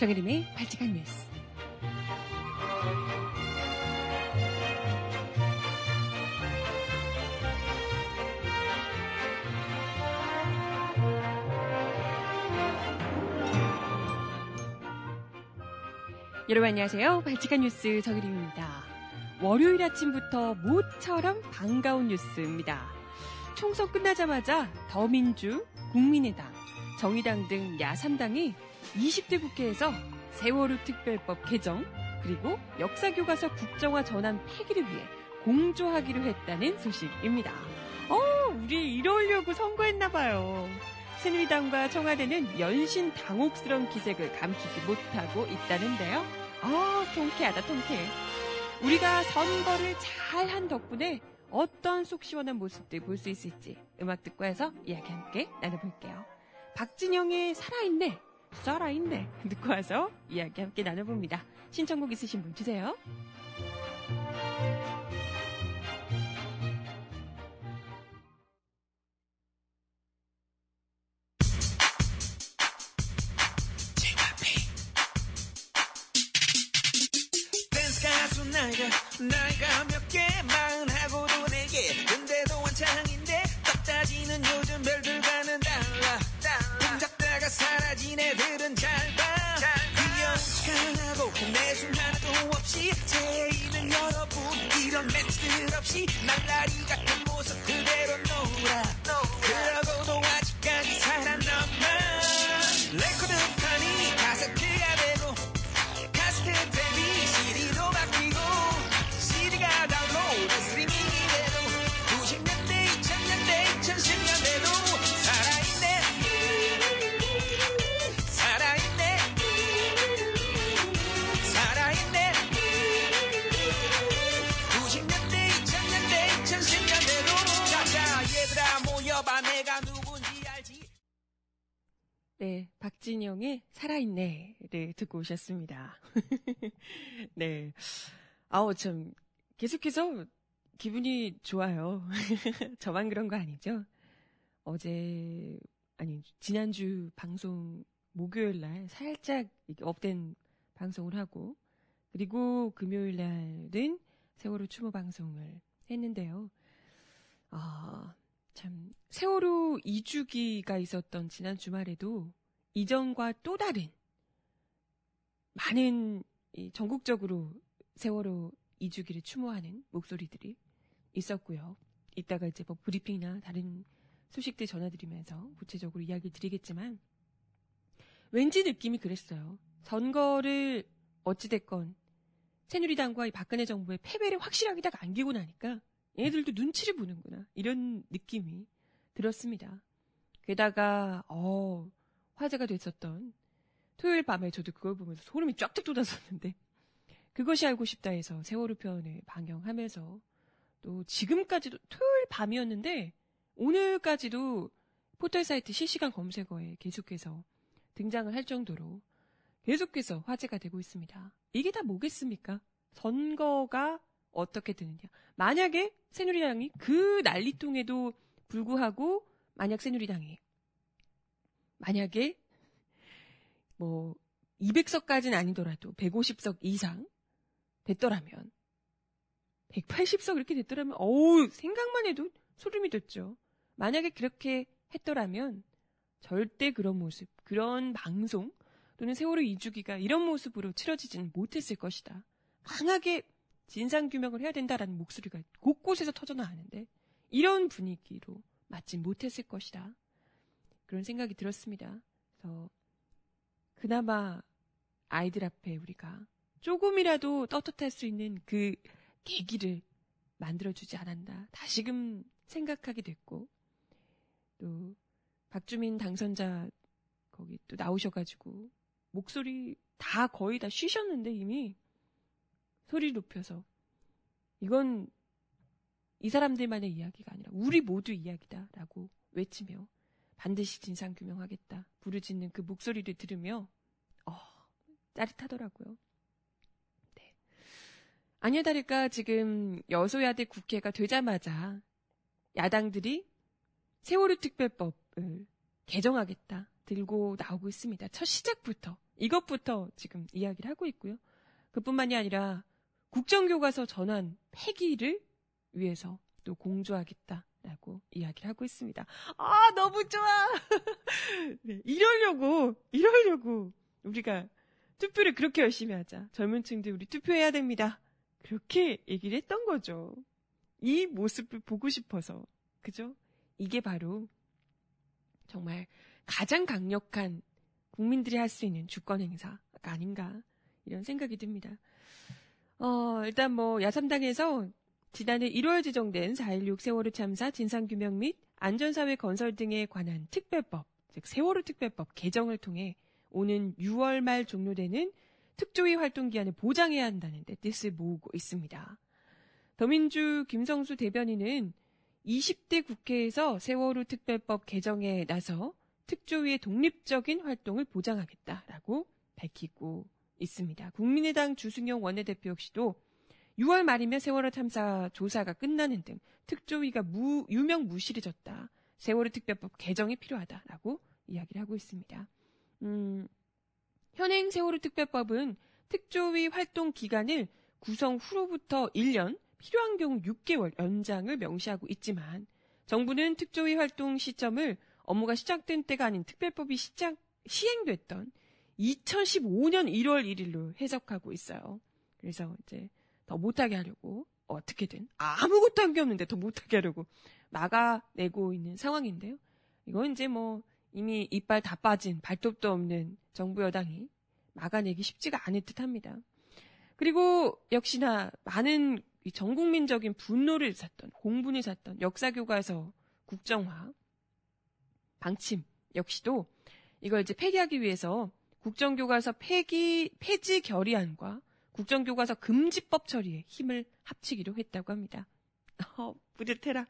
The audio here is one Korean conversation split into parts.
정혜림의 발칙한 뉴스. 여러분 안녕하세요. 발칙한 뉴스 정혜림입니다. 월요일 아침부터 모처럼 반가운 뉴스입니다. 총선 끝나자마자 더민주, 국민의당, 정의당 등 야3당이 20대 국회에서 세월호 특별법 개정 그리고 역사교과서 국정화 전환 폐기를 위해 공조하기로 했다는 소식입니다. 어, 우리 이러려고 선거했나봐요. 새누리당과 청와대는 연신 당혹스러운 기색을 감추지 못하고 있다는데요. 아, 통쾌하다, 통쾌해. 우리가 선거를 잘 한 덕분에 어떤 속 시원한 모습들 볼 수 있을지 음악 듣고 해서 이야기 함께 나눠볼게요. 박진영의 살아있네, 살아있네 듣고 와서 이야기 함께 나눠봅니다. 신청곡 있으신 분 주세요. 듣고 오셨습니다. 네. 아우, 참, 계속해서 기분이 좋아요. 저만 그런 거 아니죠? 어제, 아니, 지난주 방송 목요일 날 살짝 업된 방송을 하고, 그리고 금요일 날은 세월호 추모 방송을 했는데요. 아, 참, 세월호 2주기가 있었던 지난 주말에도 이전과 또 다른 많은 이 전국적으로 세월호 2주기를 추모하는 목소리들이 있었고요. 이따가 이제 뭐 브리핑이나 다른 소식들 전해드리면서 구체적으로 이야기 드리겠지만 왠지 느낌이 그랬어요. 선거를 어찌됐건 새누리당과 이 박근혜 정부의 패배를 확실하게 딱 안기고 나니까 얘네들도 눈치를 보는구나. 이런 느낌이 들었습니다. 게다가, 어, 화제가 됐었던 토요일 밤에 저도 그걸 보면서 소름이 쫙쫙 돋았었는데, 그것이 알고 싶다 해서 세월호 편을 방영하면서 또 지금까지도 토요일 밤이었는데, 오늘까지도 포털 사이트 실시간 검색어에 계속해서 등장을 할 정도로 계속해서 화제가 되고 있습니다. 이게 다 뭐겠습니까? 선거가 어떻게 되느냐. 만약에 새누리당이 그 난리통에도 불구하고 만약 새누리당이 만약에 뭐 200석까지는 아니더라도 150석 이상 됐더라면 180석 이렇게 됐더라면 어우 생각만 해도 소름이 돋죠. 만약에 그렇게 했더라면 절대 그런 모습, 그런 방송 또는 세월호 2주기가 이런 모습으로 치러지지는 못했을 것이다. 강하게 진상 규명을 해야 된다라는 목소리가 곳곳에서 터져나가는데 이런 분위기로 맞지 못했을 것이다. 그런 생각이 들었습니다. 그래서 그나마 아이들 앞에 우리가 조금이라도 떳떳할 수 있는 그 계기를 만들어주지 않았나 다시금 생각하게 됐고 또 박주민 당선자 거기 또 나오셔가지고 목소리 다 거의 다 쉬셨는데 이미 소리 높여서. 이건 이 사람들만의 이야기가 아니라 우리 모두 이야기다라고 외치며 반드시 진상 규명하겠다 부르짖는 그 목소리를 들으며 어, 짜릿하더라고요. 네. 아니야 다를까 지금 여소야대 국회가 되자마자 야당들이 세월호 특별법을 개정하겠다 들고 나오고 있습니다. 첫 시작부터 이것부터 지금 이야기를 하고 있고요. 그뿐만이 아니라 국정교과서 전환 폐기를 위해서 또 공조하겠다 라고 이야기를 하고 있습니다. 아, 너무 좋아! 네, 이러려고, 이러려고 우리가 투표를 그렇게 열심히 하자. 젊은 층들 우리 투표해야 됩니다. 그렇게 얘기를 했던 거죠. 이 모습을 보고 싶어서. 그죠? 이게 바로 정말 가장 강력한 국민들이 할 수 있는 주권 행사가 아닌가 이런 생각이 듭니다. 어, 일단 뭐 야삼당에서 지난해 1월 지정된 4.16 세월호 참사 진상규명 및 안전사회 건설 등에 관한 특별법, 즉 세월호 특별법 개정을 통해 오는 6월 말 종료되는 특조위 활동 기한을 보장해야 한다는 데 뜻을 모으고 있습니다. 더민주 김성수 대변인은 20대 국회에서 세월호 특별법 개정에 나서 특조위의 독립적인 활동을 보장하겠다라고 밝히고 있습니다. 국민의당 주승용 원내대표 역시도 6월 말이면 세월호 참사 조사가 끝나는 등 특조위가 무, 유명 무실해졌다. 세월호 특별법 개정이 필요하다라고 이야기를 하고 있습니다. 음, 현행 세월호 특별법은 특조위 활동 기간을 구성 후로부터 1년, 필요한 경우 6개월 연장을 명시하고 있지만 정부는 특조위 활동 시점을 업무가 시작된 때가 아닌 특별법이 시작, 시행됐던 2015년 1월 1일로 해석하고 있어요. 그래서 이제 더 못하게 하려고 어떻게든 아무것도 한 게 없는데 더 못하게 하려고 막아내고 있는 상황인데요. 이건 이제 뭐 이미 이빨 다 빠진 발톱도 없는 정부 여당이 막아내기 쉽지가 않을 듯 합니다. 그리고 역시나 많은 전 국민적인 분노를 샀던, 공분을 샀던 역사교과서 국정화, 방침 역시도 이걸 이제 폐기하기 위해서 국정교과서 폐기, 폐지 결의안과 국정교과서 금지법 처리에 힘을 합치기로 했다고 합니다. 어, 뿌듯해라.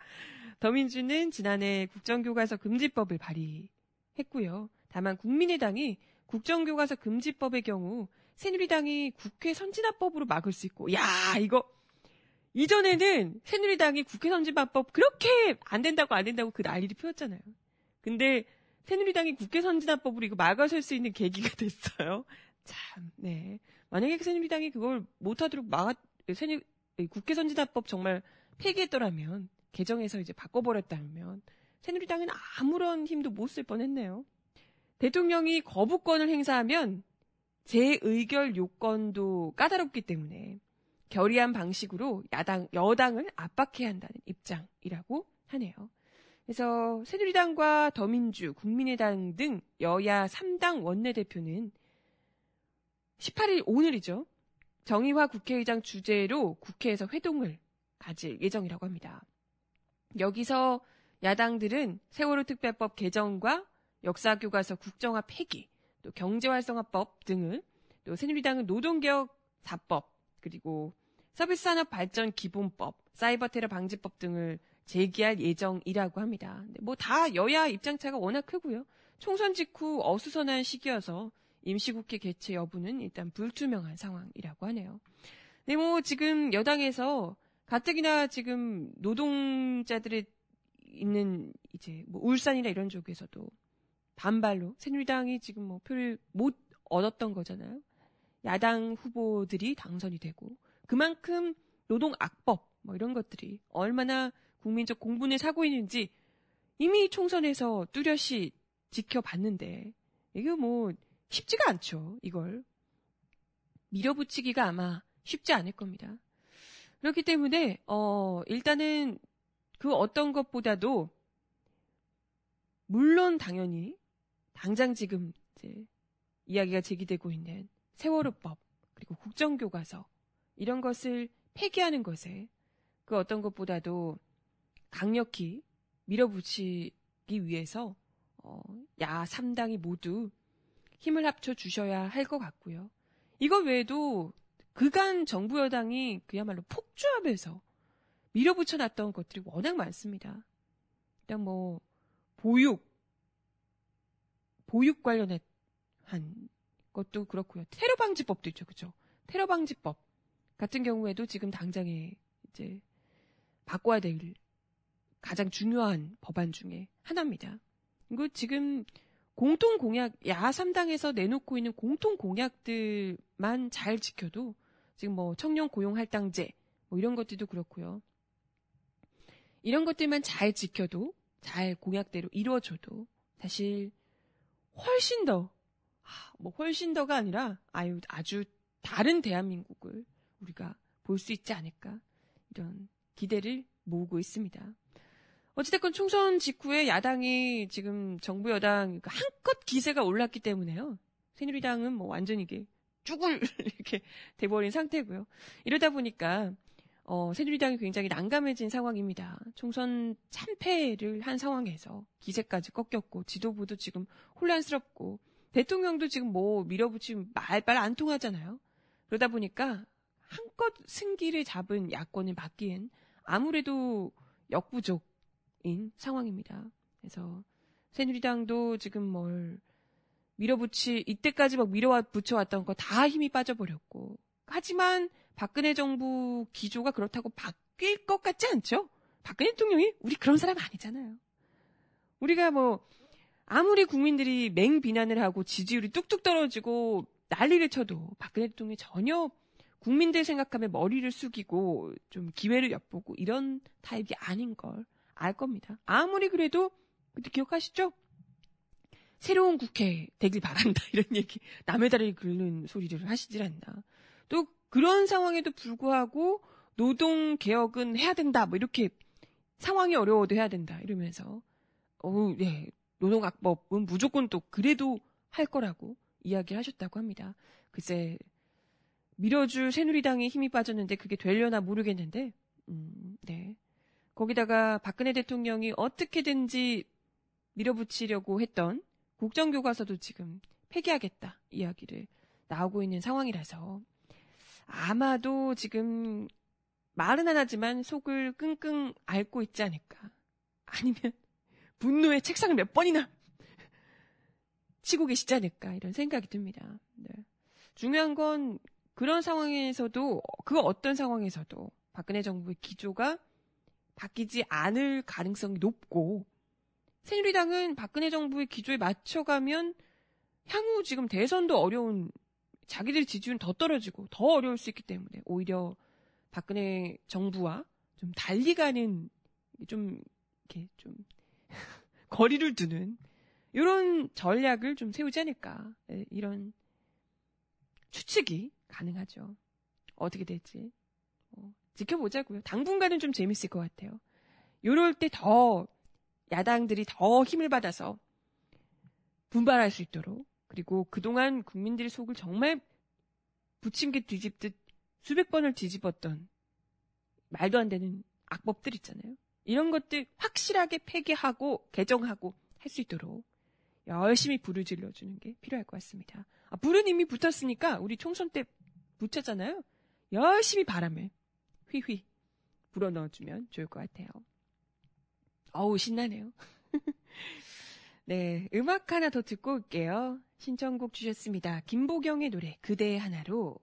더민주는 지난해 국정교과서 금지법을 발의했고요. 다만 국민의당이 국정교과서 금지법의 경우 새누리당이 국회 선진화법으로 막을 수 있고, 야 이거 이전에는 새누리당이 국회 선진화법 그렇게 안 된다고 안 된다고 그 난리를 피웠잖아요. 근데 새누리당이 국회 선진화법으로 이거 막아설 수 있는 계기가 됐어요. 참, 네. 만약에 새누리당이 그걸 못하도록 막아, 새누, 국회 선진화법 정말 폐기했더라면, 개정해서 이제 바꿔버렸다면, 새누리당은 아무런 힘도 못 쓸 뻔했네요. 대통령이 거부권을 행사하면 재의결 요건도 까다롭기 때문에 결의안 방식으로 야당, 여당을 압박해야 한다는 입장이라고 하네요. 그래서 새누리당과 더민주, 국민의당 등 여야 3당 원내대표는 18일 오늘이죠. 정의화 국회의장 주재로 국회에서 회동을 가질 예정이라고 합니다. 여기서 야당들은 세월호 특별법 개정과 역사교과서 국정화 폐기, 또 경제활성화법 등을, 또 새누리당은 노동개혁 4법, 그리고 서비스산업 발전 기본법, 사이버 테러 방지법 등을 제기할 예정이라고 합니다. 뭐 다 여야 입장차가 워낙 크고요. 총선 직후 어수선한 시기여서 임시국회 개최 여부는 일단 불투명한 상황이라고 하네요. 네, 뭐 지금 여당에서 가뜩이나 지금 노동자들의 있는 이제 뭐 울산이나 이런 쪽에서도 반발로 새누리당이 지금 뭐 표를 못 얻었던 거잖아요. 야당 후보들이 당선이 되고 그만큼 노동 악법 뭐 이런 것들이 얼마나 국민적 공분을 사고 있는지 이미 총선에서 뚜렷이 지켜봤는데 이게 뭐 쉽지가 않죠. 이걸 밀어붙이기가 아마 쉽지 않을 겁니다. 그렇기 때문에 어 일단은 그 어떤 것보다도 물론 당연히 당장 지금 이제 이야기가 제기되고 있는 세월호법 그리고 국정교과서 이런 것을 폐기하는 것에 그 어떤 것보다도 강력히 밀어붙이기 위해서 어, 야 3당이 모두 힘을 합쳐 주셔야 할 것 같고요. 이거 외에도 그간 정부 여당이 그야말로 폭주하면서 밀어붙여 놨던 것들이 워낙 많습니다. 일단 뭐 보육 보육 관련한 것도 그렇고요. 테러 방지법도 있죠. 그죠? 테러 방지법 같은 경우에도 지금 당장에 이제 바꿔야 될 가장 중요한 법안 중에 하나입니다. 이거 지금 공통 공약, 야3당에서 내놓고 있는 공통 공약들만 잘 지켜도 지금 뭐 청년 고용 할당제 뭐 이런 것들도 그렇고요. 이런 것들만 잘 지켜도 잘 공약대로 이루어져도 사실 훨씬 더, 아, 뭐 훨씬 더가 아니라 아유 아주 다른 대한민국을 우리가 볼 수 있지 않을까 이런 기대를 모으고 있습니다. 어찌됐건 총선 직후에 야당이 지금 정부 여당 그 한껏 기세가 올랐기 때문에요. 새누리당은 뭐 완전히 이게 쭈글 이렇게 돼버린 상태고요. 이러다 보니까 어, 새누리당이 굉장히 난감해진 상황입니다. 총선 참패를 한 상황에서 기세까지 꺾였고 지도부도 지금 혼란스럽고 대통령도 지금 뭐 밀어붙이면 말말 안 통하잖아요. 그러다 보니까 한껏 승기를 잡은 야권을 막기엔 아무래도 역부족 인 상황입니다. 그래서 새누리당도 지금 뭘 밀어붙이 이때까지 막 밀어붙여 왔던 거 다 힘이 빠져버렸고 하지만 박근혜 정부 기조가 그렇다고 바뀔 것 같지 않죠? 박근혜 대통령이 우리 그런 사람 아니잖아요. 우리가 뭐 아무리 국민들이 맹비난을 하고 지지율이 뚝뚝 떨어지고 난리를 쳐도 박근혜 대통령이 전혀 국민들 생각하며 머리를 숙이고 좀 기회를 엿보고 이런 타입이 아닌 걸 알 겁니다. 아무리 그래도 그때 기억하시죠? 새로운 국회 되길 바란다 이런 얘기 남의 다리를 긁는 소리를 하시질 않나. 또 그런 상황에도 불구하고 노동 개혁은 해야 된다 뭐 이렇게 상황이 어려워도 해야 된다 이러면서 어우 예 노동악법은 무조건 또 그래도 할 거라고 이야기를 하셨다고 합니다. 글쎄 밀어줄 새누리당에 힘이 빠졌는데 그게 되려나 모르겠는데 음, 네 거기다가 박근혜 대통령이 어떻게든지 밀어붙이려고 했던 국정교과서도 지금 폐기하겠다 이야기를 나오고 있는 상황이라서 아마도 지금 말은 안 하지만 속을 끙끙 앓고 있지 않을까. 아니면 분노의 책상을 몇 번이나 치고 계시지 않을까 이런 생각이 듭니다. 네. 중요한 건 그런 상황에서도 그 어떤 상황에서도 박근혜 정부의 기조가 바뀌지 않을 가능성이 높고 새누리당은 박근혜 정부의 기조에 맞춰가면 향후 지금 대선도 어려운 자기들 지지율은 더 떨어지고 더 어려울 수 있기 때문에 오히려 박근혜 정부와 좀 달리 가는 좀 이렇게 좀 거리를 두는 이런 전략을 좀 세우지 않을까 예, 이런 추측이 가능하죠. 어떻게 될지 어, 지켜보자고요. 당분간은 좀 재밌을 것 같아요. 이럴 때 더 야당들이 더 힘을 받아서 분발할 수 있도록 그리고 그동안 국민들의 속을 정말 부침개 뒤집듯 수백 번을 뒤집었던 말도 안 되는 악법들 있잖아요. 이런 것들 확실하게 폐기하고 개정하고 할 수 있도록 열심히 불을 질러 주는 게 필요할 것 같습니다. 아, 불은 이미 붙었으니까 우리 총선 때 붙였잖아요. 열심히 바람을 휘휘 불어 넣어주면 좋을 것 같아요. 어우 신나네요. 네, 음악 하나 더 듣고 올게요. 신청곡 주셨습니다. 김보경의 노래 그대 하나로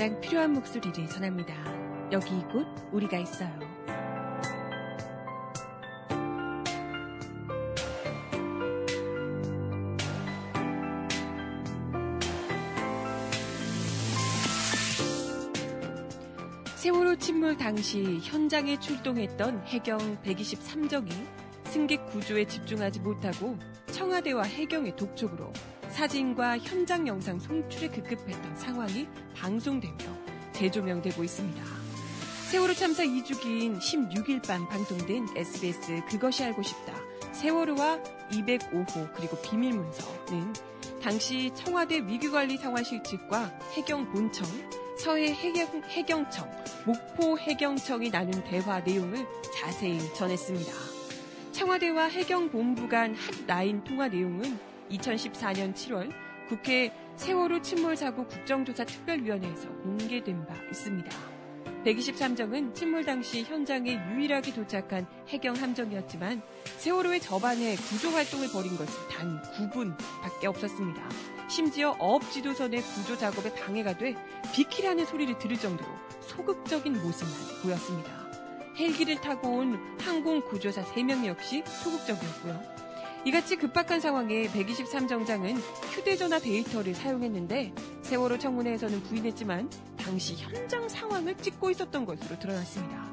가장 필요한 목소리를 전합니다. 여기 이곳 우리가 있어요. 세월호 침몰 당시 현장에 출동했던 해경 123정이 승객 구조에 집중하지 못하고 청와대와 해경의 독촉으로 사진과 현장 영상 송출에 급급했던 상황이 방송되며 재조명되고 있습니다. 세월호 참사 2주기인 16일 밤 방송된 SBS 그것이 알고 싶다. 세월호와 205호 그리고 비밀문서는 당시 청와대 위기관리 상황실 측과 해경 본청, 서해 해경, 해경청, 목포 해경청이 나눈 대화 내용을 자세히 전했습니다. 청와대와 해경본부 간 핫라인 통화 내용은 2014년 7월 국회 세월호 침몰 사고 국정조사 특별위원회에서 공개된 바 있습니다. 123정은 침몰 당시 현장에 유일하게 도착한 해경 함정이었지만 세월호에 접안해 구조 활동을 벌인 것은 단 9분밖에 없었습니다. 심지어 어업 지도선의 구조 작업에 방해가 돼 비키라는 소리를 들을 정도로 소극적인 모습만 보였습니다. 헬기를 타고 온 항공 구조사 3명 역시 소극적이었고요. 이같이 급박한 상황에 123정장은 휴대전화 데이터를 사용했는데 세월호 청문회에서는 부인했지만 당시 현장 상황을 찍고 있었던 것으로 드러났습니다.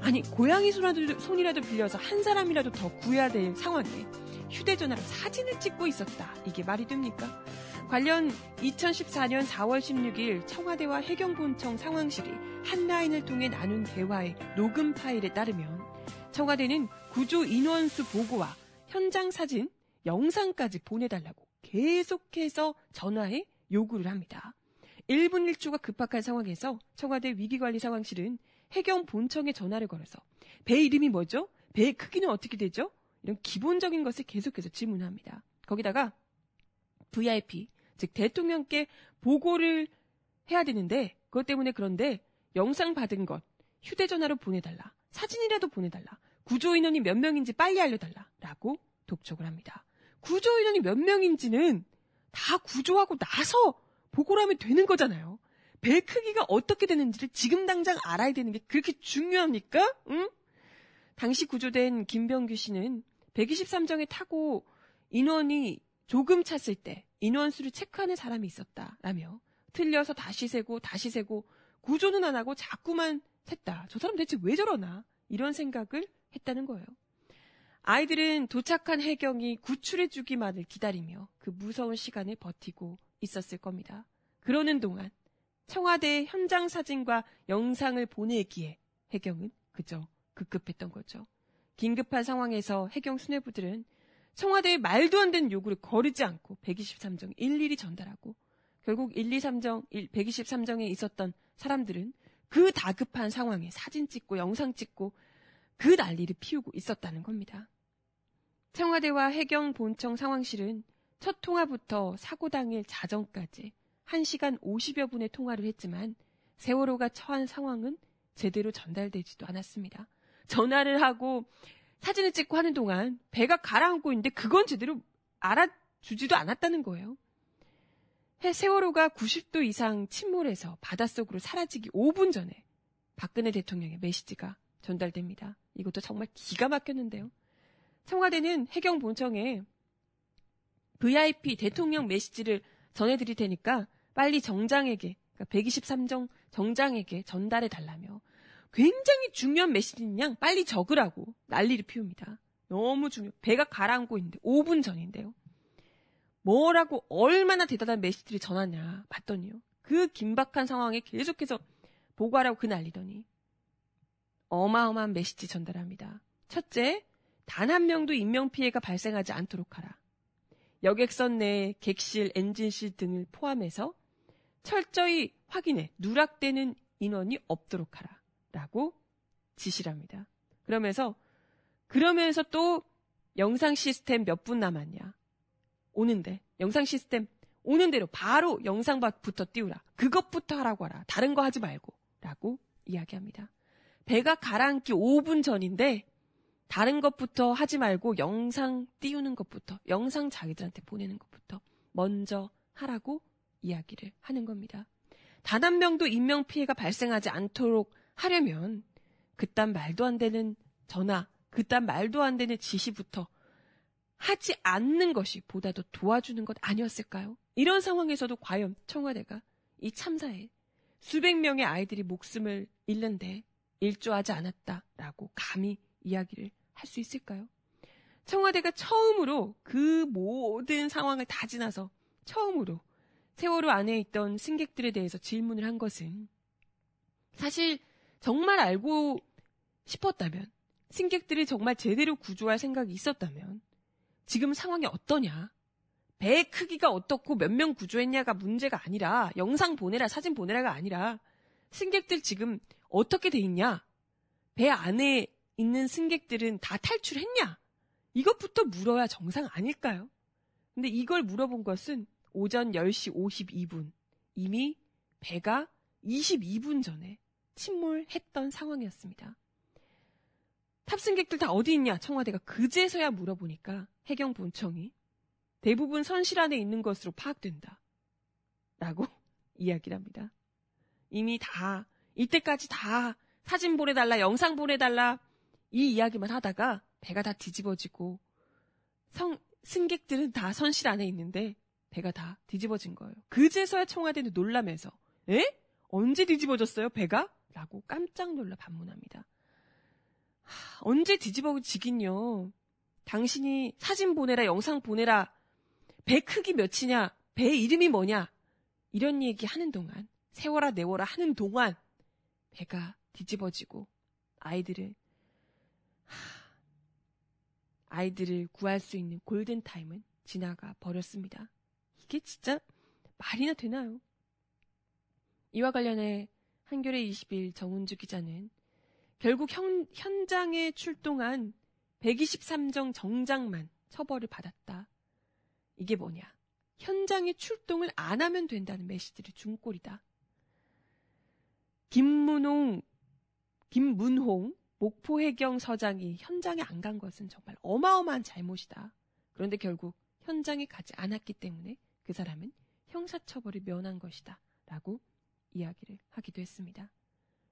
아니 고양이 손이라도, 손이라도 빌려서 한 사람이라도 더 구해야 될 상황에 휴대전화로 사진을 찍고 있었다. 이게 말이 됩니까? 관련 2014년 4월 16일 청와대와 해경본청 상황실이 한라인을 통해 나눈 대화의 녹음 파일에 따르면 청와대는 구조 인원수 보고와 현장 사진, 영상까지 보내달라고 계속해서 전화해 요구를 합니다. 1분 1초가 급박한 상황에서 청와대 위기관리 상황실은 해경 본청에 전화를 걸어서 배 이름이 뭐죠? 배의 크기는 어떻게 되죠? 이런 기본적인 것을 계속해서 질문합니다. 거기다가 VIP, 즉 대통령께 보고를 해야 되는데 그것 때문에 그런데 영상 받은 것 휴대전화로 보내달라. 사진이라도 보내달라. 구조 인원이 몇 명인지 빨리 알려달라. 라고 독촉을 합니다. 구조 인원이 몇 명인지는 다 구조하고 나서 보고를 하면 되는 거잖아요. 배 크기가 어떻게 되는지를 지금 당장 알아야 되는 게 그렇게 중요합니까? 응? 당시 구조된 김병규 씨는 123정에 타고 인원이 조금 찼을 때 인원수를 체크하는 사람이 있었다라며 틀려서 다시 세고 다시 세고 구조는 안 하고 자꾸만 샜다. 저 사람 대체 왜 저러나? 이런 생각을 했다는 거예요. 아이들은 도착한 해경이 구출해주기만을 기다리며 그 무서운 시간을 버티고 있었을 겁니다. 그러는 동안 청와대 현장 사진과 영상을 보내기에 해경은 그저 급급했던 거죠. 긴급한 상황에서 해경 수뇌부들은 청와대의 말도 안 되는 요구를 거르지 않고 123정 일일이 전달하고 결국 123정, 123정에 있었던 사람들은 그 다급한 상황에 사진 찍고 영상 찍고 그 난리를 피우고 있었다는 겁니다. 청와대와 해경 본청 상황실은 첫 통화부터 사고 당일 자정까지 1시간 50여 분의 통화를 했지만 세월호가 처한 상황은 제대로 전달되지도 않았습니다. 전화를 하고 사진을 찍고 하는 동안 배가 가라앉고 있는데 그건 제대로 알아주지도 않았다는 거예요. 세월호가 90도 이상 침몰해서 바닷속으로 사라지기 5분 전에 박근혜 대통령의 메시지가 전달됩니다. 이것도 정말 기가 막혔는데요. 청와대는 해경 본청에 VIP 대통령 메시지를 전해드릴 테니까 빨리 정장에게, 그러니까 123정 정장에게 전달해 달라며 굉장히 중요한 메시지인 양 빨리 적으라고 난리를 피웁니다. 너무 중요. 배가 가라앉고 있는데 5분 전인데요. 뭐라고 얼마나 대단한 메시지를 전하냐 봤더니요. 그 긴박한 상황에 계속해서 보고하라고 그 난리더니 어마어마한 메시지 전달합니다. 첫째, 단 한 명도 인명피해가 발생하지 않도록 하라. 여객선 내 객실, 엔진실 등을 포함해서 철저히 확인해 누락되는 인원이 없도록 하라. 라고 지시를 합니다. 그러면서, 그러면서 또 영상 시스템 몇 분 남았냐. 오는데, 영상 시스템 오는 대로 바로 영상부터 띄우라. 그것부터 하라고 하라. 다른 거 하지 말고. 라고 이야기합니다. 배가 가라앉기 5분 전인데 다른 것부터 하지 말고 영상 띄우는 것부터 영상 자기들한테 보내는 것부터 먼저 하라고 이야기를 하는 겁니다. 단 한 명도 인명 피해가 발생하지 않도록 하려면 그딴 말도 안 되는 전화, 그딴 말도 안 되는 지시부터 하지 않는 것이 보다 더 도와주는 것 아니었을까요? 이런 상황에서도 과연 청와대가 이 참사에 수백 명의 아이들이 목숨을 잃는데 일조하지 않았다라고 감히 이야기를 할 수 있을까요? 청와대가 처음으로 그 모든 상황을 다 지나서 처음으로 세월호 안에 있던 승객들에 대해서 질문을 한 것은 사실 정말 알고 싶었다면 승객들이 정말 제대로 구조할 생각이 있었다면 지금 상황이 어떠냐 배 크기가 어떻고 몇 명 구조했냐가 문제가 아니라 영상 보내라 사진 보내라가 아니라 승객들 지금 어떻게 돼 있냐 배 안에 있는 승객들은 다 탈출했냐 이것부터 물어야 정상 아닐까요? 근데 이걸 물어본 것은 오전 10시 52분 이미 배가 22분 전에 침몰했던 상황이었습니다. 탑승객들 다 어디 있냐 청와대가 그제서야 물어보니까 해경본청이 대부분 선실 안에 있는 것으로 파악된다. 라고 이야기를 합니다. 이미 다, 이때까지 다 사진 보내달라, 영상 보내달라, 이 이야기만 하다가 배가 다 뒤집어지고, 성, 승객들은 다 선실 안에 있는데, 배가 다 뒤집어진 거예요. 그제서야 청와대는 놀라면서, 에? 언제 뒤집어졌어요, 배가? 라고 깜짝 놀라 반문합니다. 하, 언제 뒤집어지긴요. 당신이 사진 보내라, 영상 보내라, 배 크기 몇이냐, 배 이름이 뭐냐, 이런 얘기 하는 동안, 세워라, 내워라 하는 동안, 배가 뒤집어지고, 아이들을, 하, 아이들을 구할 수 있는 골든 타임은 지나가 버렸습니다. 이게 진짜 말이나 되나요? 이와 관련해 한겨레 20일 정은주 기자는 결국 현, 현장에 출동한 123정 정장만 처벌을 받았다. 이게 뭐냐? 현장에 출동을 안 하면 된다는 메시지를 준 꼴이다. 김문홍, 김문홍 목포해경 서장이 현장에 안 간 것은 정말 어마어마한 잘못이다. 그런데 결국 현장에 가지 않았기 때문에 그 사람은 형사처벌을 면한 것이다. 라고 이야기를 하기도 했습니다.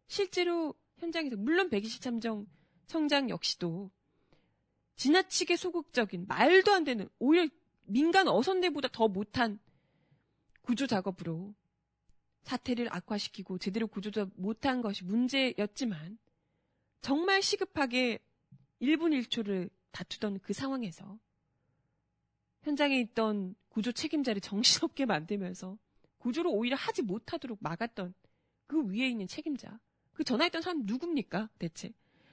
실제로 현장에서 물론 123정 청장 역시도 지나치게 소극적인 말도 안 되는 오히려 민간 어선대보다 더 못한 구조 작업으로 사태를 악화시키고 제대로 구조도 못한 것이 문제였지만 정말 시급하게 1분 1초를 다투던 그 상황에서 현장에 있던 구조 책임자를 정신없게 만들면서 구조를 오히려 하지 못하도록 막았던 그 위에 있는 책임자. 그 전화했던 사람 누굽니까 대체?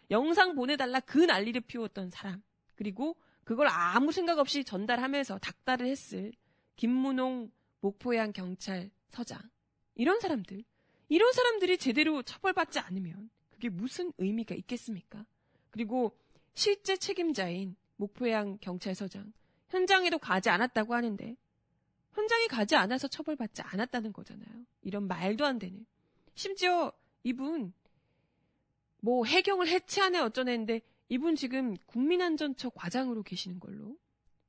영상 보내달라 그 난리를 피웠던 사람. 그리고 그걸 아무 생각 없이 전달하면서 닥달을 했을 김문홍 목포해안 경찰 서장. 이런 사람들. 이런 사람들이 제대로 처벌받지 않으면 그게 무슨 의미가 있겠습니까? 그리고 실제 책임자인 목포해안 경찰서장 현장에도 가지 않았다고 하는데 현장에 가지 않아서 처벌받지 않았다는 거잖아요. 이런 말도 안 되는. 심지어 이분 뭐 해경을 해체하네 어쩌네는데 이분 지금 국민안전처 과장으로 계시는 걸로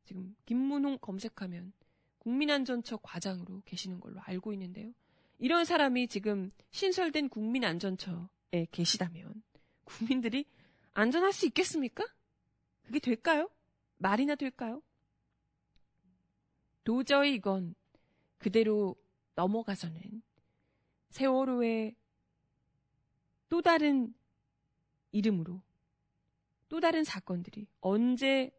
지금 김문홍 검색하면 국민안전처 과장으로 계시는 걸로 알고 있는데요. 이런 사람이 지금 신설된 국민안전처에 계시다면 국민들이 안전할 수 있겠습니까? 그게 될까요? 말이나 될까요? 도저히 이건 그대로 넘어가서는 세월호의 또 다른 이름으로 또 다른 사건들이 언제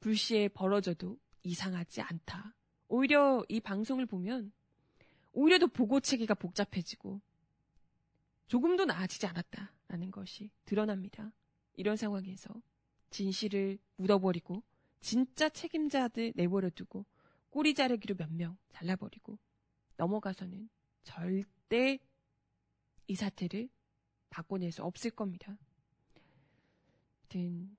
불시에 벌어져도 이상하지 않다. 오히려 이 방송을 보면 오히려 더 보고 체계가 복잡해지고 조금도 나아지지 않았다라는 것이 드러납니다. 이런 상황에서 진실을 묻어버리고 진짜 책임자들 내버려 두고 꼬리 자르기로 몇 명 잘라버리고 넘어가서는 절대 이 사태를 바꿔낼 수 없을 겁니다. 아무튼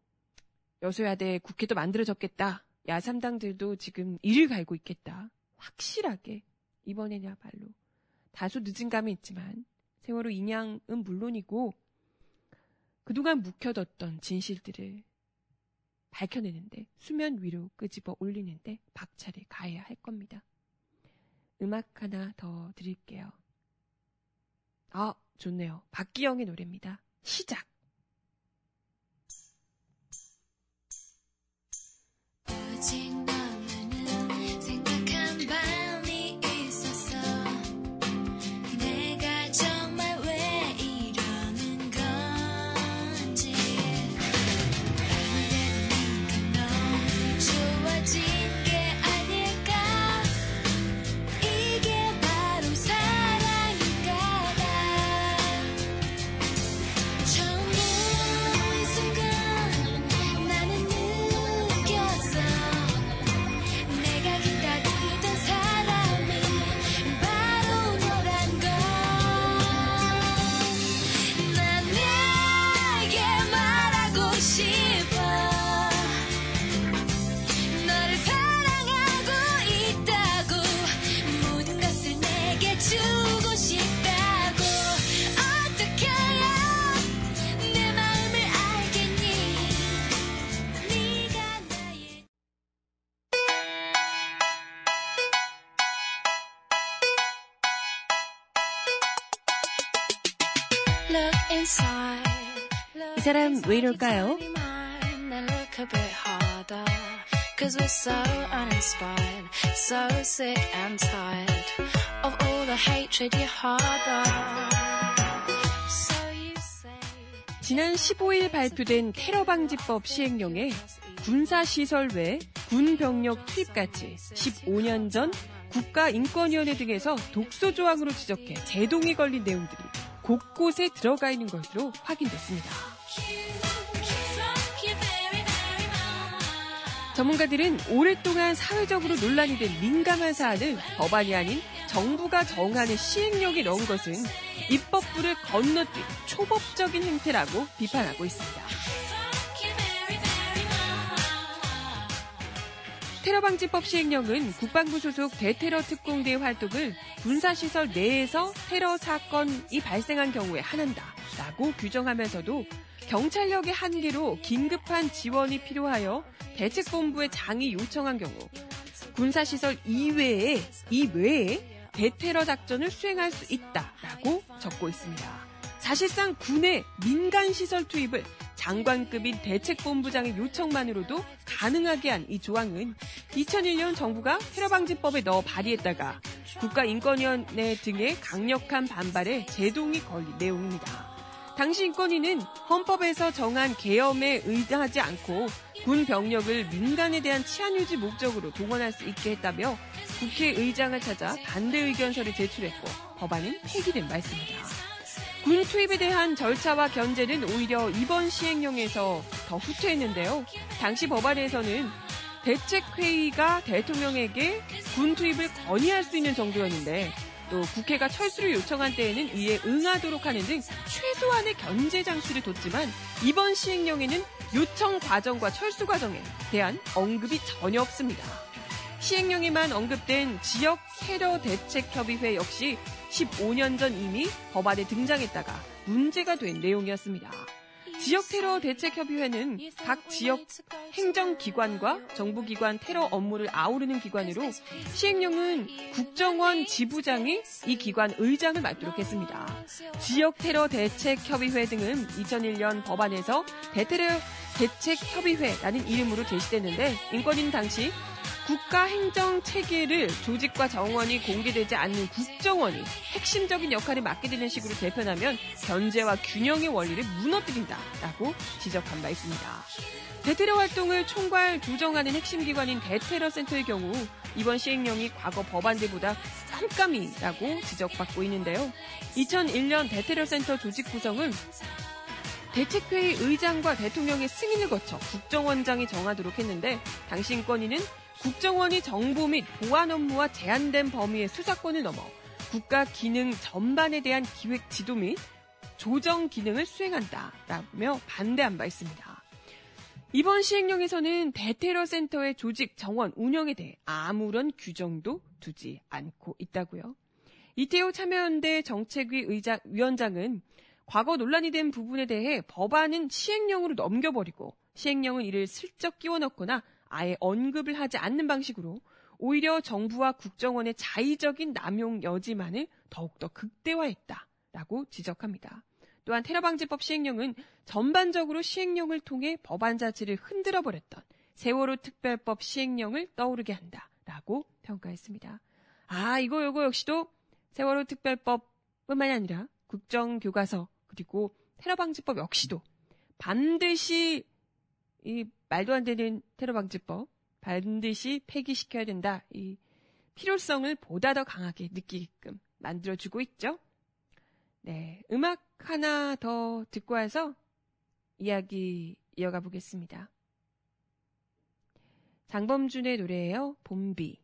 여소야대 국회도 만들어졌겠다. 야삼당들도 지금 이를 갈고 있겠다. 확실하게 이번에냐말로 다소 늦은 감이 있지만 세월호 인양은 물론이고 그동안 묵혀뒀던 진실들을 밝혀내는데 수면 위로 끄집어 올리는데 박차를 가해야 할 겁니다. 음악 하나 더 드릴게요. 아, 좋네요. 박기영의 노래입니다. 시작. 왜 이럴까요? They look a bit harder. Cause we're so uninspired, so sick and tired of all the hatred you harbor. So you say. 지난 15일 발표된 테러 방지법 시행령에 군사시설 외 군병력 투입까지 15년 전 국가인권위원회 등에서 독소조항으로 지적해 제동이 걸린 내용들이 곳곳에 들어가 있는 것으로 확인됐습니다. 전문가들은 오랫동안 사회적으로 논란이 된 민감한 사안을 법안이 아닌 정부가 정하는 시행령에 넣은 것은 입법부를 건너뛴 초법적인 행태라고 비판하고 있습니다. 테러방지법 시행령은 국방부 소속 대테러 특공대의 활동을 군사시설 내에서 테러 사건이 발생한 경우에 한한다 라고 규정하면서도 경찰력의 한계로 긴급한 지원이 필요하여 대책본부의 장이 요청한 경우 군사시설 이외에 이외에 대테러 작전을 수행할 수 있다라고 적고 있습니다. 사실상 군의 민간 시설 투입을 장관급인 대책본부장의 요청만으로도 가능하게 한 이 조항은 2001년 정부가 테러방지법에 넣어 발의했다가 국가인권위원회 등의 강력한 반발에 제동이 걸린 내용입니다. 당시 인권위는 헌법에서 정한 계엄에 의하지 않고 군 병력을 민간에 대한 치안 유지 목적으로 동원할 수 있게 했다며 국회의장을 찾아 반대 의견서를 제출했고 법안은 폐기된 바 있습니다. 군 투입에 대한 절차와 견제는 오히려 이번 시행령에서 더 후퇴했는데요. 당시 법안에서는 대책회의가 대통령에게 군 투입을 건의할 수 있는 정도였는데 또 국회가 철수를 요청한 때에는 이에 응하도록 하는 등 최소한의 견제 장치를 뒀지만 이번 시행령에는 요청 과정과 철수 과정에 대한 언급이 전혀 없습니다. 시행령에만 언급된 지역 테러 대책 협의회 역시 15년 전 이미 법안에 등장했다가 문제가 된 내용이었습니다. 지역 테러 대책 협의회는 각 지역 행정기관과 정부기관 테러 업무를 아우르는 기관으로 시행령은 국정원 지부장이 이 기관 의장을 맡도록 했습니다. 지역 테러 대책 협의회 등은 2001년 법안에서 대테러 대책 협의회라는 이름으로 제시됐는데 인권위는 당시 국가 행정 체계를 조직과 정원이 공개되지 않는 국정원이 핵심적인 역할을 맡게 되는 식으로 재편하면 견제와 균형의 원리를 무너뜨린다라고 지적한 바 있습니다. 대테러 활동을 총괄 조정하는 핵심 기관인 대테러 센터의 경우 이번 시행령이 과거 법안들보다 깜깜이라고 지적받고 있는데요. 2001년 대테러 센터 조직 구성은 대책회의 의장과 대통령의 승인을 거쳐 국정원장이 정하도록 했는데 당시 인권위는 국정원이 정보 및 보안 업무와 제한된 범위의 수사권을 넘어 국가 기능 전반에 대한 기획 지도 및 조정 기능을 수행한다라며 반대한 바 있습니다. 이번 시행령에서는 대테러 센터의 조직, 정원, 운영에 대해 아무런 규정도 두지 않고 있다고요. 이태호 참여연대 정책위 의장, 위원장은 과거 논란이 된 부분에 대해 법안은 시행령으로 넘겨버리고 시행령은 이를 슬쩍 끼워 넣거나 아예 언급을 하지 않는 방식으로 오히려 정부와 국정원의 자의적인 남용 여지만을 더욱더 극대화했다라고 지적합니다. 또한 테러방지법 시행령은 전반적으로 시행령을 통해 법안 자체를 흔들어 버렸던 세월호 특별법 시행령을 떠오르게 한다라고 평가했습니다. 아, 이거 이거 역시도 세월호 특별법뿐만이 아니라 국정교과서 그리고 테러방지법 역시도 반드시 이 말도 안 되는 테러 방지법 반드시 폐기시켜야 된다. 이 필요성을 보다 더 강하게 느끼게끔 만들어주고 있죠. 네. 음악 하나 더 듣고 와서 이야기 이어가 보겠습니다. 장범준의 노래예요. 봄비.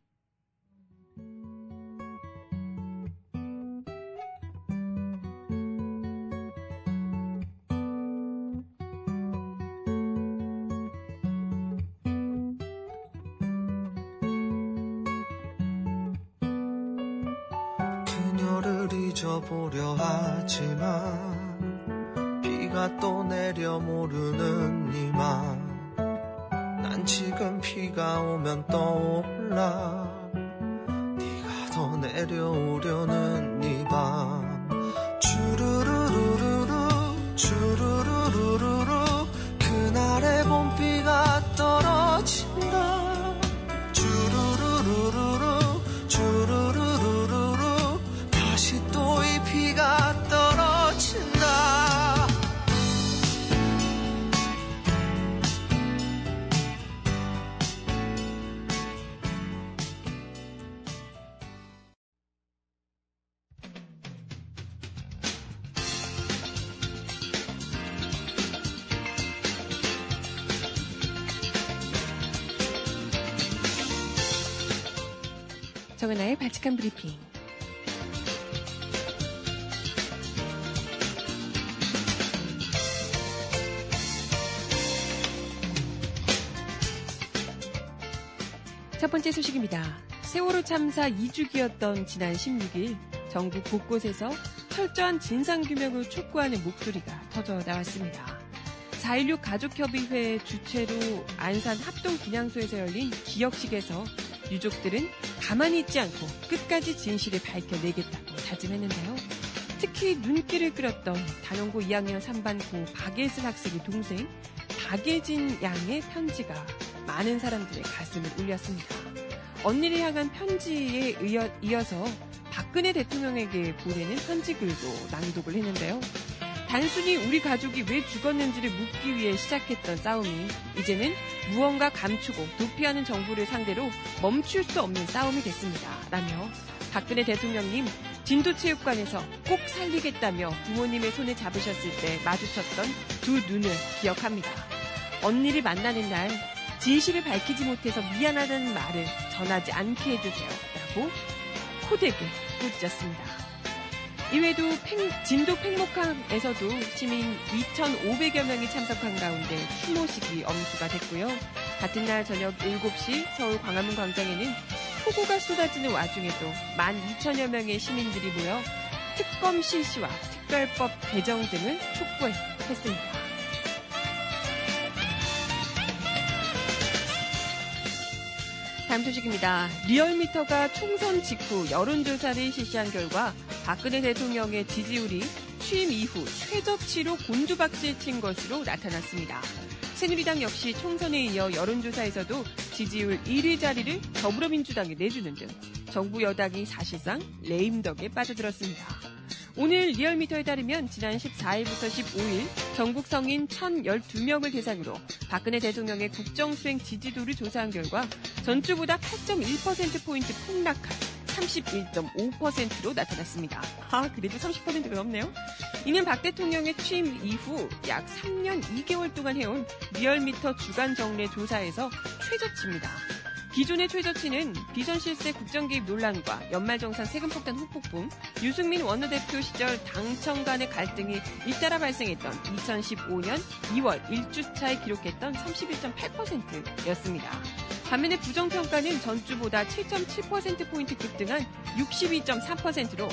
하지만 비가 또 내려 모르는 이맘난 지금 비가 오면 떠올라. 네가 더 내려오려는 이밤 발칙한 브리핑. 첫 번째 소식입니다. 세월호 참사 2주기였던 지난 16일 전국 곳곳에서 철저한 진상규명을 촉구하는 목소리가 터져 나왔습니다. 4.16 가족협의회 주최로 안산 합동분향소에서 열린 기억식에서 유족들은 가만히 있지 않고 끝까지 진실을 밝혀내겠다고 다짐했는데요. 특히 눈길을 끌었던 단원고 2학년 3반고 박예슬 학생의 동생 박예진 양의 편지가 많은 사람들의 가슴을 울렸습니다. 언니를 향한 편지에 이어, 이어서 박근혜 대통령에게 보내는 편지글도 낭독을 했는데요. 단순히 우리 가족이 왜 죽었는지를 묻기 위해 시작했던 싸움이 이제는 무언가 감추고 도피하는 정부를 상대로 멈출 수 없는 싸움이 됐습니다. 라며 박근혜 대통령님 진도체육관에서 꼭 살리겠다며 부모님의 손을 잡으셨을 때 마주쳤던 두 눈을 기억합니다. 언니를 만나는 날 진실을 밝히지 못해서 미안하다는 말을 전하지 않게 해주세요. 라고 코덱을 꾸짖었습니다. 이외에도 팽- 진도 팽목항에서도 시민 2,500여 명이 참석한 가운데 추모식이 엄수가 됐고요. 같은 날 저녁 7시 서울 광화문 광장에는 폭우가 쏟아지는 와중에도 12,000여 명의 시민들이 모여 특검 실시와 특별법 개정 등을 촉구했습니다. 다음 소식입니다. 리얼미터가 총선 직후 여론조사를 실시한 결과 박근혜 대통령의 지지율이 취임 이후 최저치로 곤두박질 친 것으로 나타났습니다. 새누리당 역시 총선에 이어 여론조사에서도 지지율 1위 자리를 더불어민주당에 내주는 등 정부 여당이 사실상 레임덕에 빠져들었습니다. 오늘 리얼미터에 따르면 지난 14일부터 15일 전국 성인 1,012명을 대상으로 박근혜 대통령의 국정 수행 지지도를 조사한 결과 전주보다 8.1%포인트 폭락한 31.5%로 나타났습니다. 아, 그래도 30%가 넘네요. 이는 박 대통령의 취임 이후 약 3년 2개월 동안 해온 리얼미터 주간 정례 조사에서 최저치입니다. 기존의 최저치는 비선 실세 국정 개입 논란과 연말정산 세금 폭탄 후폭풍, 유승민 원내대표 시절 당청 간의 갈등이 잇따라 발생했던 2015년 2월 1주차에 기록했던 31.8%였습니다. 반면에 부정평가는 전주보다 7.7%포인트 급등한 62.3%로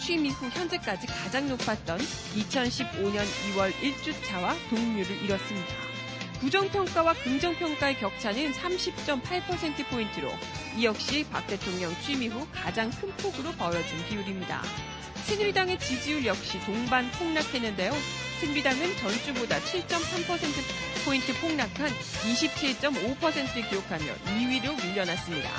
취임 이후 현재까지 가장 높았던 2015년 2월 1주차와 동률을 이뤘습니다. 부정평가와 긍정평가의 격차는 30.8%포인트로 이 역시 박 대통령 취임 이후 가장 큰 폭으로 벌어진 비율입니다. 새누리당의 지지율 역시 동반 폭락했는데요. 새누리당은 전주보다 7.3%포인트 폭락한 27.5%를 기록하며 2위로 밀려났습니다.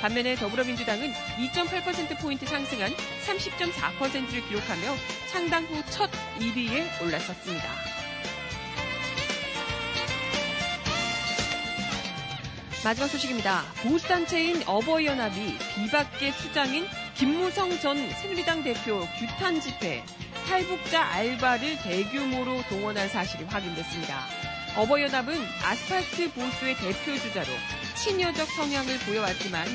반면에 더불어민주당은 2.8%포인트 상승한 30.4%를 기록하며 창당 후 첫 1위에 올랐었습니다. 마지막 소식입니다. 보수단체인 어버이연합이 비박계 수장인 김무성 전 새누리당 대표 규탄 집회 탈북자 알바를 대규모로 동원한 사실이 확인됐습니다. 어버이연합은 아스팔트 보수의 대표 주자로 친여적 성향을 보여왔지만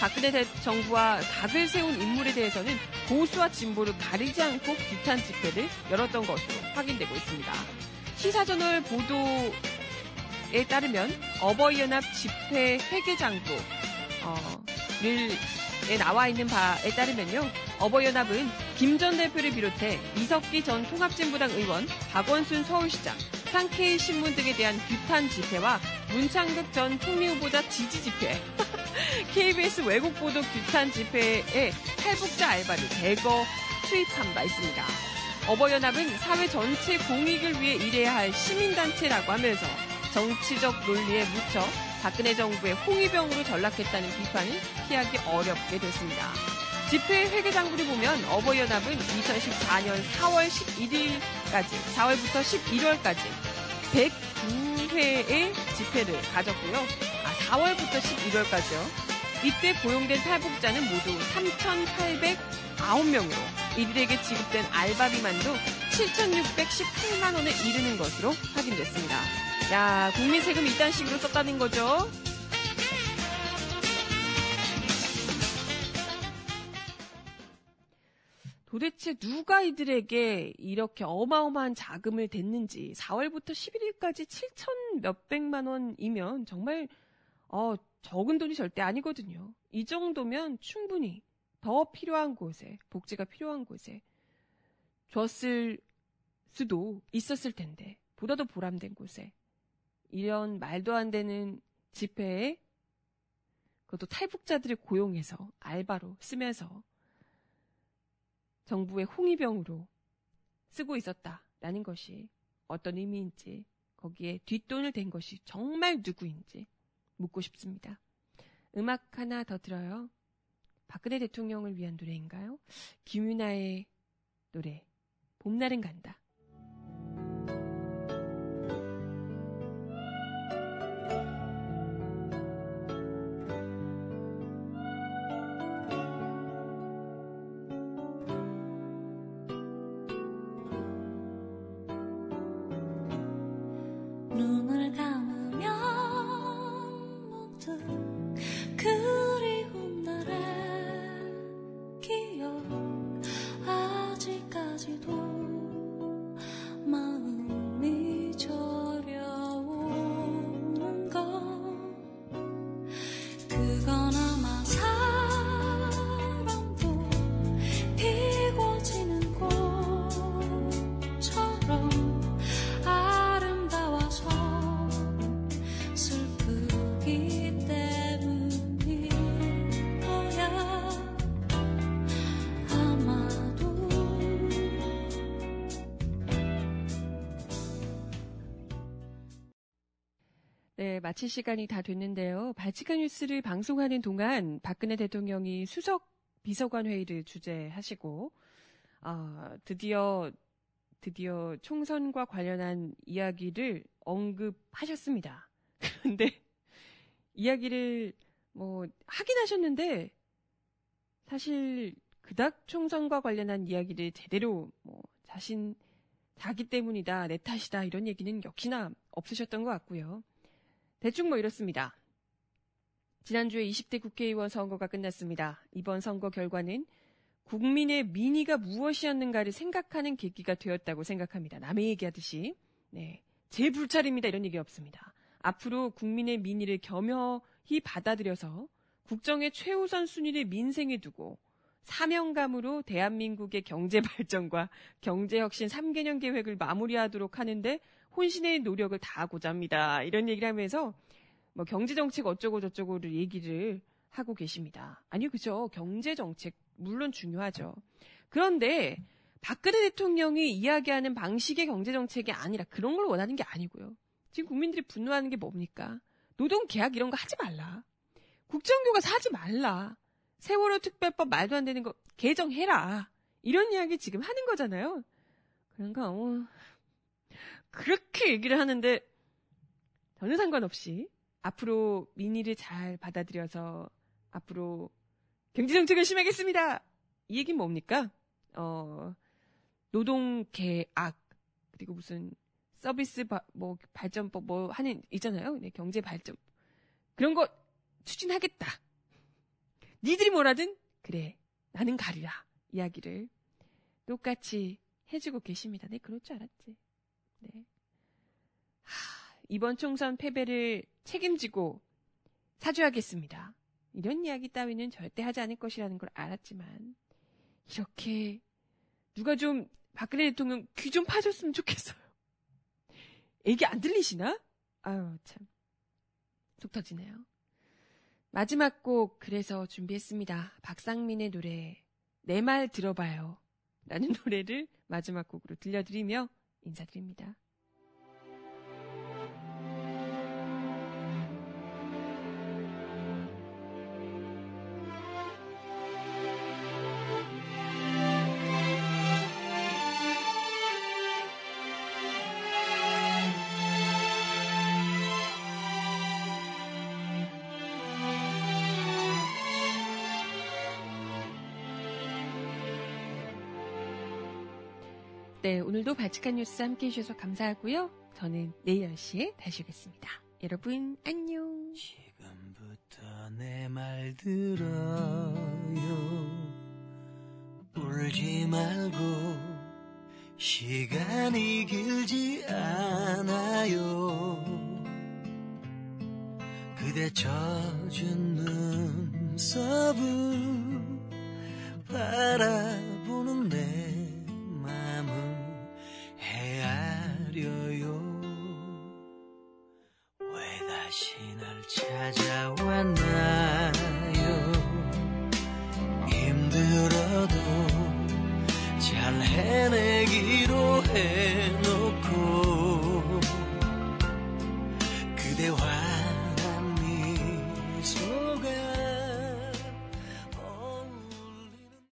박근혜 대- 정부와 각을 세운 인물에 대해서는 보수와 진보를 가리지 않고 규탄 집회를 열었던 것으로 확인되고 있습니다. 시사저널 보도 에 따르면 어버이연합 집회 회계장부를 에 나와 있는 바에 따르면요. 어버이연합은 김 전 대표를 비롯해 이석기 전 통합진보당 의원, 박원순 서울시장, 상케이 신문 등에 대한 규탄 집회와 문창극 전 총리 후보자 지지 집회, KBS 왜곡보도 규탄 집회에 탈북자 알바를 대거 투입한 바 있습니다. 어버이연합은 사회 전체 공익을 위해 일해야 할 시민단체라고 하면서 정치적 논리에 묻혀 박근혜 정부의 홍위병으로 전락했다는 비판을 피하기 어렵게 됐습니다. 집회 회계장부를 보면 어버이연합은 2014년 4월 11일까지, 4월부터 11월까지 109회의 집회를 가졌고요. 아, 4월부터 11월까지요. 이때 고용된 탈북자는 모두 3,809명으로 이들에게 지급된 알바 비만도 7,618만 원에 이르는 것으로 확인됐습니다. 야, 국민 세금 이딴 식으로 썼다는 거죠? 도대체 누가 이들에게 이렇게 어마어마한 자금을 댔는지 4월부터 11일까지 7천 몇백만 원이면 정말 어, 적은 돈이 절대 아니거든요. 이 정도면 충분히 더 필요한 곳에 복지가 필요한 곳에 줬을 수도 있었을 텐데 보다 더 보람된 곳에 이런 말도 안 되는 집회에 그것도 탈북자들을 고용해서 알바로 쓰면서 정부의 홍위병으로 쓰고 있었다라는 것이 어떤 의미인지 거기에 뒷돈을 댄 것이 정말 누구인지 묻고 싶습니다. 음악 하나 더 들어요. 박근혜 대통령을 위한 노래인가요? 김윤아의 노래 봄날은 간다. 네, 마칠 시간이 다 됐는데요. 발칙한 뉴스를 방송하는 동안 박근혜 대통령이 수석 비서관 회의를 주재하시고 아, 드디어 드디어 총선과 관련한 이야기를 언급하셨습니다. 그런데 이야기를 뭐 하긴 하셨는데 사실 그닥 총선과 관련한 이야기를 제대로 뭐 자신 자기 때문이다 내 탓이다 이런 얘기는 역시나 없으셨던 것 같고요. 대충 뭐 이렇습니다. 지난주에 20대 국회의원 선거가 끝났습니다. 이번 선거 결과는 국민의 민의가 무엇이었는가를 생각하는 계기가 되었다고 생각합니다. 남의 얘기하듯이. 네. 제 불찰입니다. 이런 얘기 없습니다. 앞으로 국민의 민의를 겸허히 받아들여서 국정의 최우선 순위를 민생에 두고 사명감으로 대한민국의 경제 발전과 경제 혁신 3개년 계획을 마무리하도록 하는데 혼신의 노력을 다하고자 합니다. 이런 얘기를 하면서 뭐 경제 정책 어쩌고 저쩌고를 얘기를 하고 계십니다. 아니요, 그죠. 경제 정책 물론 중요하죠. 그런데 박근혜 대통령이 이야기하는 방식의 경제 정책이 아니라 그런 걸 원하는 게 아니고요. 지금 국민들이 분노하는 게 뭡니까? 노동 계약 이런 거 하지 말라. 국정교과서 하지 말라. 세월호 특별법 말도 안 되는 거 개정해라. 이런 이야기 지금 하는 거잖아요. 그런가, 어, 그렇게 얘기를 하는데, 저는 상관없이 앞으로 민의를 잘 받아들여서 앞으로 경제정책을 심하겠습니다. 이 얘기는 뭡니까? 어, 노동 계약, 그리고 무슨 서비스 바- 뭐 발전법 뭐 하는 있잖아요. 네, 경제 발전. 그런 거 추진하겠다. 니들이 뭐라든 그래. 나는 가리라. 이야기를 똑같이 해주고 계십니다. 네, 그럴 줄 알았지. 네. 하, 이번 총선 패배를 책임지고 사죄하겠습니다. 이런 이야기 따위는 절대 하지 않을 것이라는 걸 알았지만 이렇게 누가 좀 박근혜 대통령 귀 좀 파줬으면 좋겠어요. 얘기 안 들리시나? 아유 참. 속 터지네요. 마지막 곡 그래서 준비했습니다. 박상민의 노래 내 말 들어봐요. 라는 노래를 마지막 곡으로 들려드리며 인사드립니다. 네, 오늘도 바칙한 뉴스 함께 해주셔서 감사하고요. 저는 내일 10시에 다시 오겠습니다. 여러분, 안녕. 지금부터 내 말 들어요 울지 말고 시간이 길지 않아요 그대 젖은 눈썹을 바라보는 내